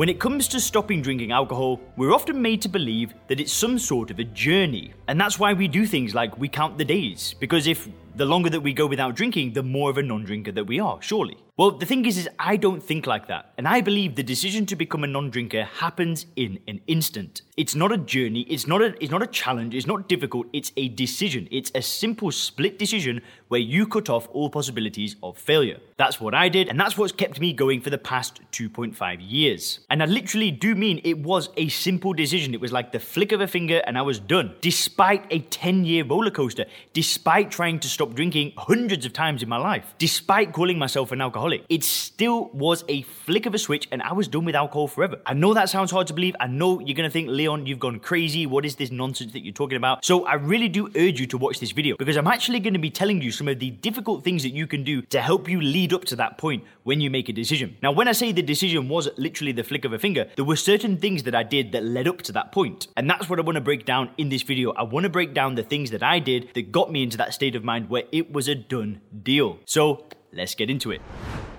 When it comes to stopping drinking alcohol, we're often made to believe that it's some sort of a journey. And that's why we do things like we count the days. Because if the longer that we go without drinking, the more of a non drinker that we are, surely. Well, the thing is, is I don't think like that. And I believe the decision to become a non-drinker happens in an instant. It's not a journey, it's not a it's not a challenge, it's not difficult, it's a decision. It's a simple split decision where you cut off all possibilities of failure. That's what I did, and that's what's kept me going for the past 2.5 years. And I literally do mean it was a simple decision. It was like the flick of a finger and I was done. Despite a 10-year roller coaster, despite trying to stop drinking hundreds of times in my life, despite calling myself an alcoholic. It still was a flick of a switch and I was done with alcohol forever. I know that sounds hard to believe. I know you're to think, You've gone crazy. What is this nonsense that you're talking about? So I really do urge you to watch this video because I'm actually going to be telling you some of the difficult things that you can do to help you lead up to that point when you make a decision. Now, when I say the decision was literally the flick of a finger, there were certain things that I did that led up to that point. And that's what I want to break down in this video. I want to break down the things that I did that got me into that state of mind where it was a done deal. So let's get into it.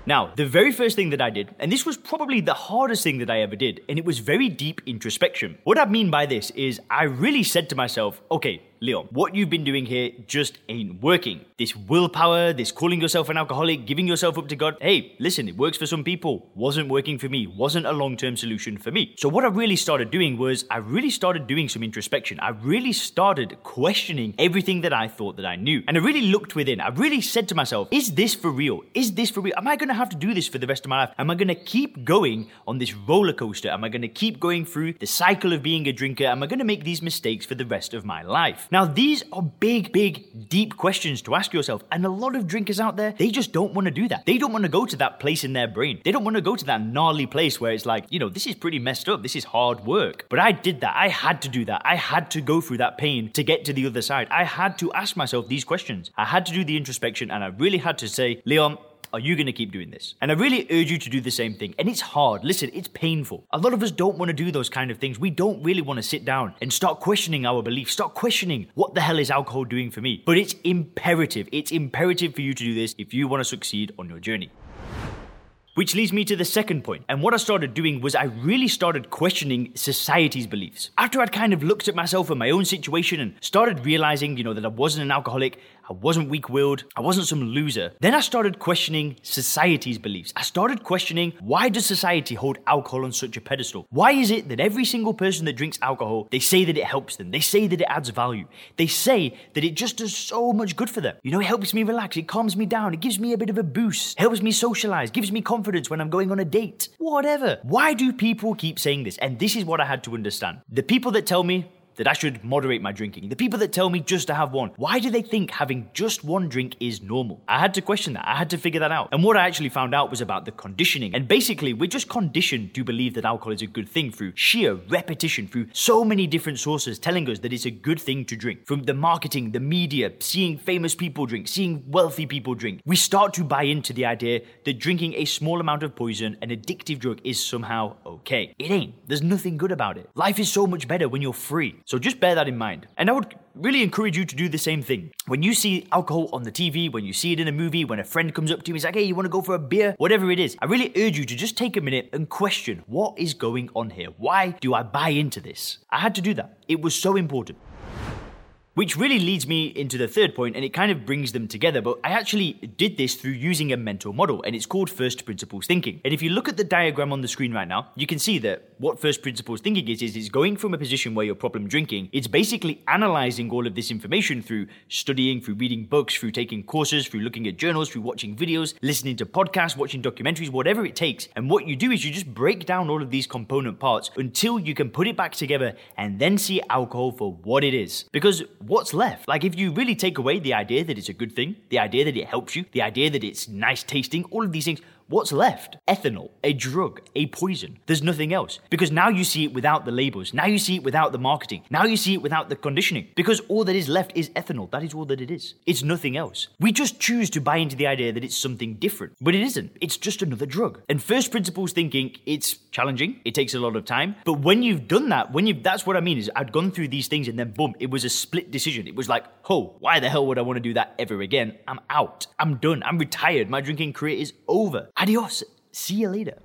Now, the very first thing that I did, and this was probably the hardest thing that I ever did, and it was very deep introspection. What I mean by this is I really said to myself, okay, Leon, what you've been doing here just ain't working. This willpower, this calling yourself an alcoholic, giving yourself up to God, hey, listen, it works for some people, wasn't working for me, wasn't a long term solution for me. So, what I really started doing was I really started doing some introspection. I really started questioning everything that I thought that I knew. And I really looked within. I really said to myself, is this for real? Is this for real? Am I going to have to do this for the rest of my life? Am I going to keep going on this roller coaster? Am I going to keep going through the cycle of being a drinker? Am I going to make these mistakes for the rest of my life? Now, these are big, big, deep questions to ask yourself. And a lot of drinkers out there, they just don't want to do that. They don't want to go to that place in their brain. They don't want to go to that gnarly place where it's like, you know, this is pretty messed up. This is hard work. But I did that. I had to do that. I had to go through that pain to get to the other side. I had to ask myself these questions. I had to do the introspection and I really had to say, Leon, are you going to keep doing this? And I really urge you to do the same thing. And it's hard. Listen, it's painful. A lot of us don't want to do those kind of things. We don't really want to sit down and start questioning our beliefs, start questioning what the hell is alcohol doing for me. But it's imperative. It's imperative for you to do this if you want to succeed on your journey. Which leads me to the second point. And what I started doing was I really started questioning society's beliefs. After I'd kind of looked at myself and my own situation and started realizing, you know, that I wasn't an alcoholic, I wasn't weak willed, I wasn't some loser, then I started questioning society's beliefs. I started questioning why does society hold alcohol on such a pedestal? Why is it that every single person that drinks alcohol, they say that it helps them, they say that it adds value, they say that it just does so much good for them? You know, it helps me relax, it calms me down, it gives me a bit of a boost, helps me socialize, gives me confidence confidence when I'm going on a date. Whatever. Why do people keep saying this? And this is what I had to understand. The people that tell me that I should moderate my drinking. The people that tell me just to have one, why do they think having just one drink is normal? I had to question that. I had to figure that out. And what I actually found out was about the conditioning. And basically, we're just conditioned to believe that alcohol is a good thing through sheer repetition, through so many different sources telling us that it's a good thing to drink. From the marketing, the media, seeing famous people drink, seeing wealthy people drink. We start to buy into the idea that drinking a small amount of poison, an addictive drug, is somehow okay. It ain't. There's nothing good about it. Life is so much better when you're free. So just bear that in mind. And I would really encourage you to do the same thing. When you see alcohol on the TV, when you see it in a movie, when a friend comes up to you and is like, hey, you want to go for a beer? Whatever it is, I really urge you to just take a minute and question what is going on here? Why do I buy into this? I had to do that. It was so important. Which really leads me into the third point, and it kind of brings them together. But I actually did this through using a mental model, and it's called first principles thinking. And if you look at the diagram on the screen right now, you can see that what first principles thinking is, is it's going from a position where you're problem drinking. It's basically analyzing all of this information through studying, through reading books, through taking courses, through looking at journals, through watching videos, listening to podcasts, watching documentaries, whatever it takes. And what you do is you just break down all of these component parts until you can put it back together and then see alcohol for what it is. Because what's left? Like, if you really take away the idea that it's a good thing, the idea that it helps you, the idea that it's nice tasting, all of these things, What's left? Ethanol, a drug, a poison. There's nothing else. Because now you see it without the labels. Now you see it without the marketing. Now you see it without the conditioning. Because all that is left is ethanol. That is all that it is. It's nothing else. We just choose to buy into the idea that it's something different. But it isn't. It's just another drug. And first principles thinking, it's challenging. It takes a lot of time. But when you've done that, when you've that's what I mean is I'd gone through these things and then boom, it was a split decision. It was like, oh, why the hell would I want to do that ever again? I'm out. I'm done. I'm retired. My drinking career is over. Adios. See you later.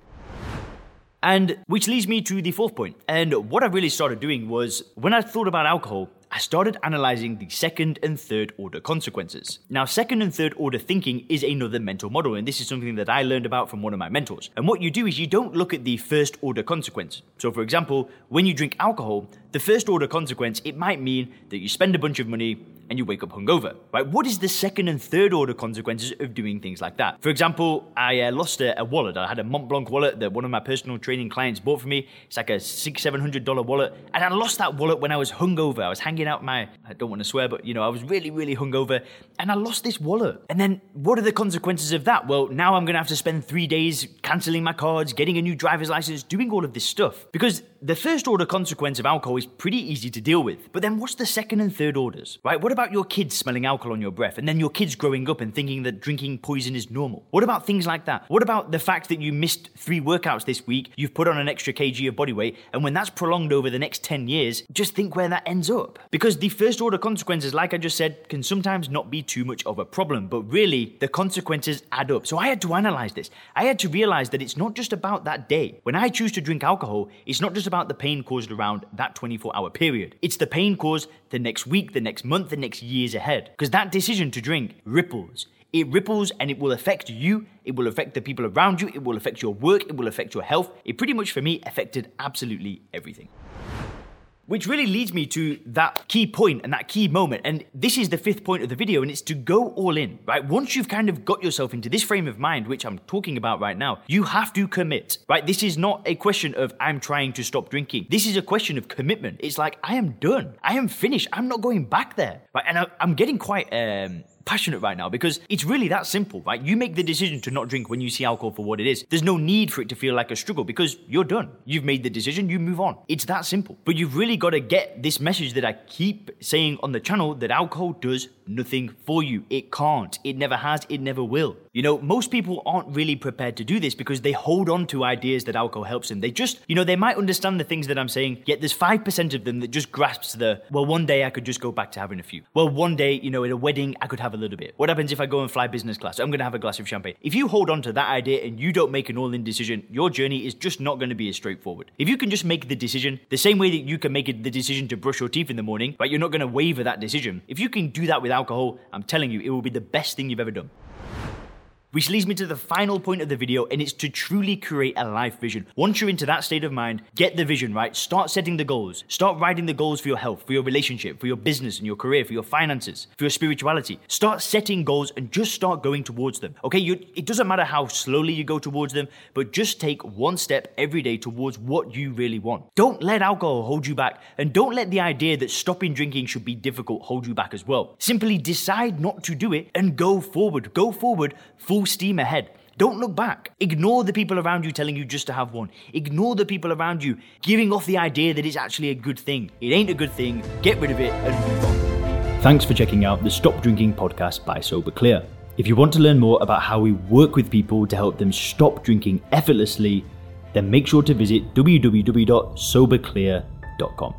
And which leads me to the fourth point. And what I really started doing was when I thought about alcohol, I started analyzing the second and third order consequences. Now, second and third order thinking is another mental model, and this is something that I learned about from one of my mentors. And what you do is you don't look at the first order consequence. So, for example, when you drink alcohol, the first order consequence, it might mean that you spend a bunch of money and you wake up hungover, right? What is the second and third order consequences of doing things like that? For example, I uh, lost a, a, wallet. I had a Mont Blanc wallet that one of my personal training clients bought for me. It's like a six, seven hundred dollar wallet, and I lost that wallet when I was hungover. I was hanging out my, I don't want to swear, but you know, I was really, really hungover, and I lost this wallet. And then, what are the consequences of that? Well, now I'm gonna have to spend three days canceling my cards, getting a new driver's license, doing all of this stuff because the first order consequence of alcohol is pretty easy to deal with. But then what's the second and third orders, right? What about your kids smelling alcohol on your breath and then your kids growing up and thinking that drinking poison is normal? What about things like that? What about the fact that you missed three workouts this week, you've put on an extra kg of body weight, and when that's prolonged over the next 10 years, just think where that ends up. Because the first order consequences, like I just said, can sometimes not be too much of a problem, but really the consequences add up. So I had to analyze this. I had to realize that it's not just about that day. When I choose to drink alcohol, it's not just about the pain caused around that 24 hour period. It's the pain caused the next week, the next month, the next years ahead. Because that decision to drink ripples. It ripples and it will affect you. It will affect the people around you. It will affect your work. It will affect your health. It pretty much, for me, affected absolutely everything. Which really leads me to that key point and that key moment. And this is the fifth point of the video, and it's to go all in, right? Once you've kind of got yourself into this frame of mind, which I'm talking about right now, you have to commit, right? This is not a question of I'm trying to stop drinking. This is a question of commitment. It's like, I am done. I am finished. I'm not going back there, right? And I, am getting quite, um, passionate right now because it's really that simple, right? You make the decision to not drink when you see alcohol for what it is. There's no need for it to feel like a struggle because you're done. You've made the decision, you move on. It's that simple. But you've really got to get this message that I keep saying on the channel that alcohol does nothing for you. It can't. It never has. It never will. You know, most people aren't really prepared to do this because they hold on to ideas that alcohol helps them. They just, you know, they might understand the things that I'm saying, yet there's 5% of them that just grasps the, well, one day I could just go back to having a few. Well, one day, you know, at a wedding, I could have a little bit. What happens if I go and fly business class? I'm going to have a glass of champagne. If you hold on to that idea and you don't make an all in decision, your journey is just not going to be as straightforward. If you can just make the decision the same way that you can make the decision to brush your teeth in the morning, right? You're not going to waver that decision. If you can do that with alcohol, I'm telling you, it will be the best thing you've ever done. Which leads me to the final point of the video, and it's to truly create a life vision. Once you're into that state of mind, get the vision right. Start setting the goals. Start writing the goals for your health, for your relationship, for your business and your career, for your finances, for your spirituality. Start setting goals and just start going towards them. Okay, you, it doesn't matter how slowly you go towards them, but just take one step every day towards what you really want. Don't let alcohol hold you back, and don't let the idea that stopping drinking should be difficult hold you back as well. Simply decide not to do it and go forward. Go forward full steam ahead. Don't look back. Ignore the people around you telling you just to have one. Ignore the people around you giving off the idea that it's actually a good thing. It ain't a good thing. Get rid of it and move on. Thanks for checking out the Stop Drinking podcast by Sober Clear. If you want to learn more about how we work with people to help them stop drinking effortlessly, then make sure to visit www.soberclear.com.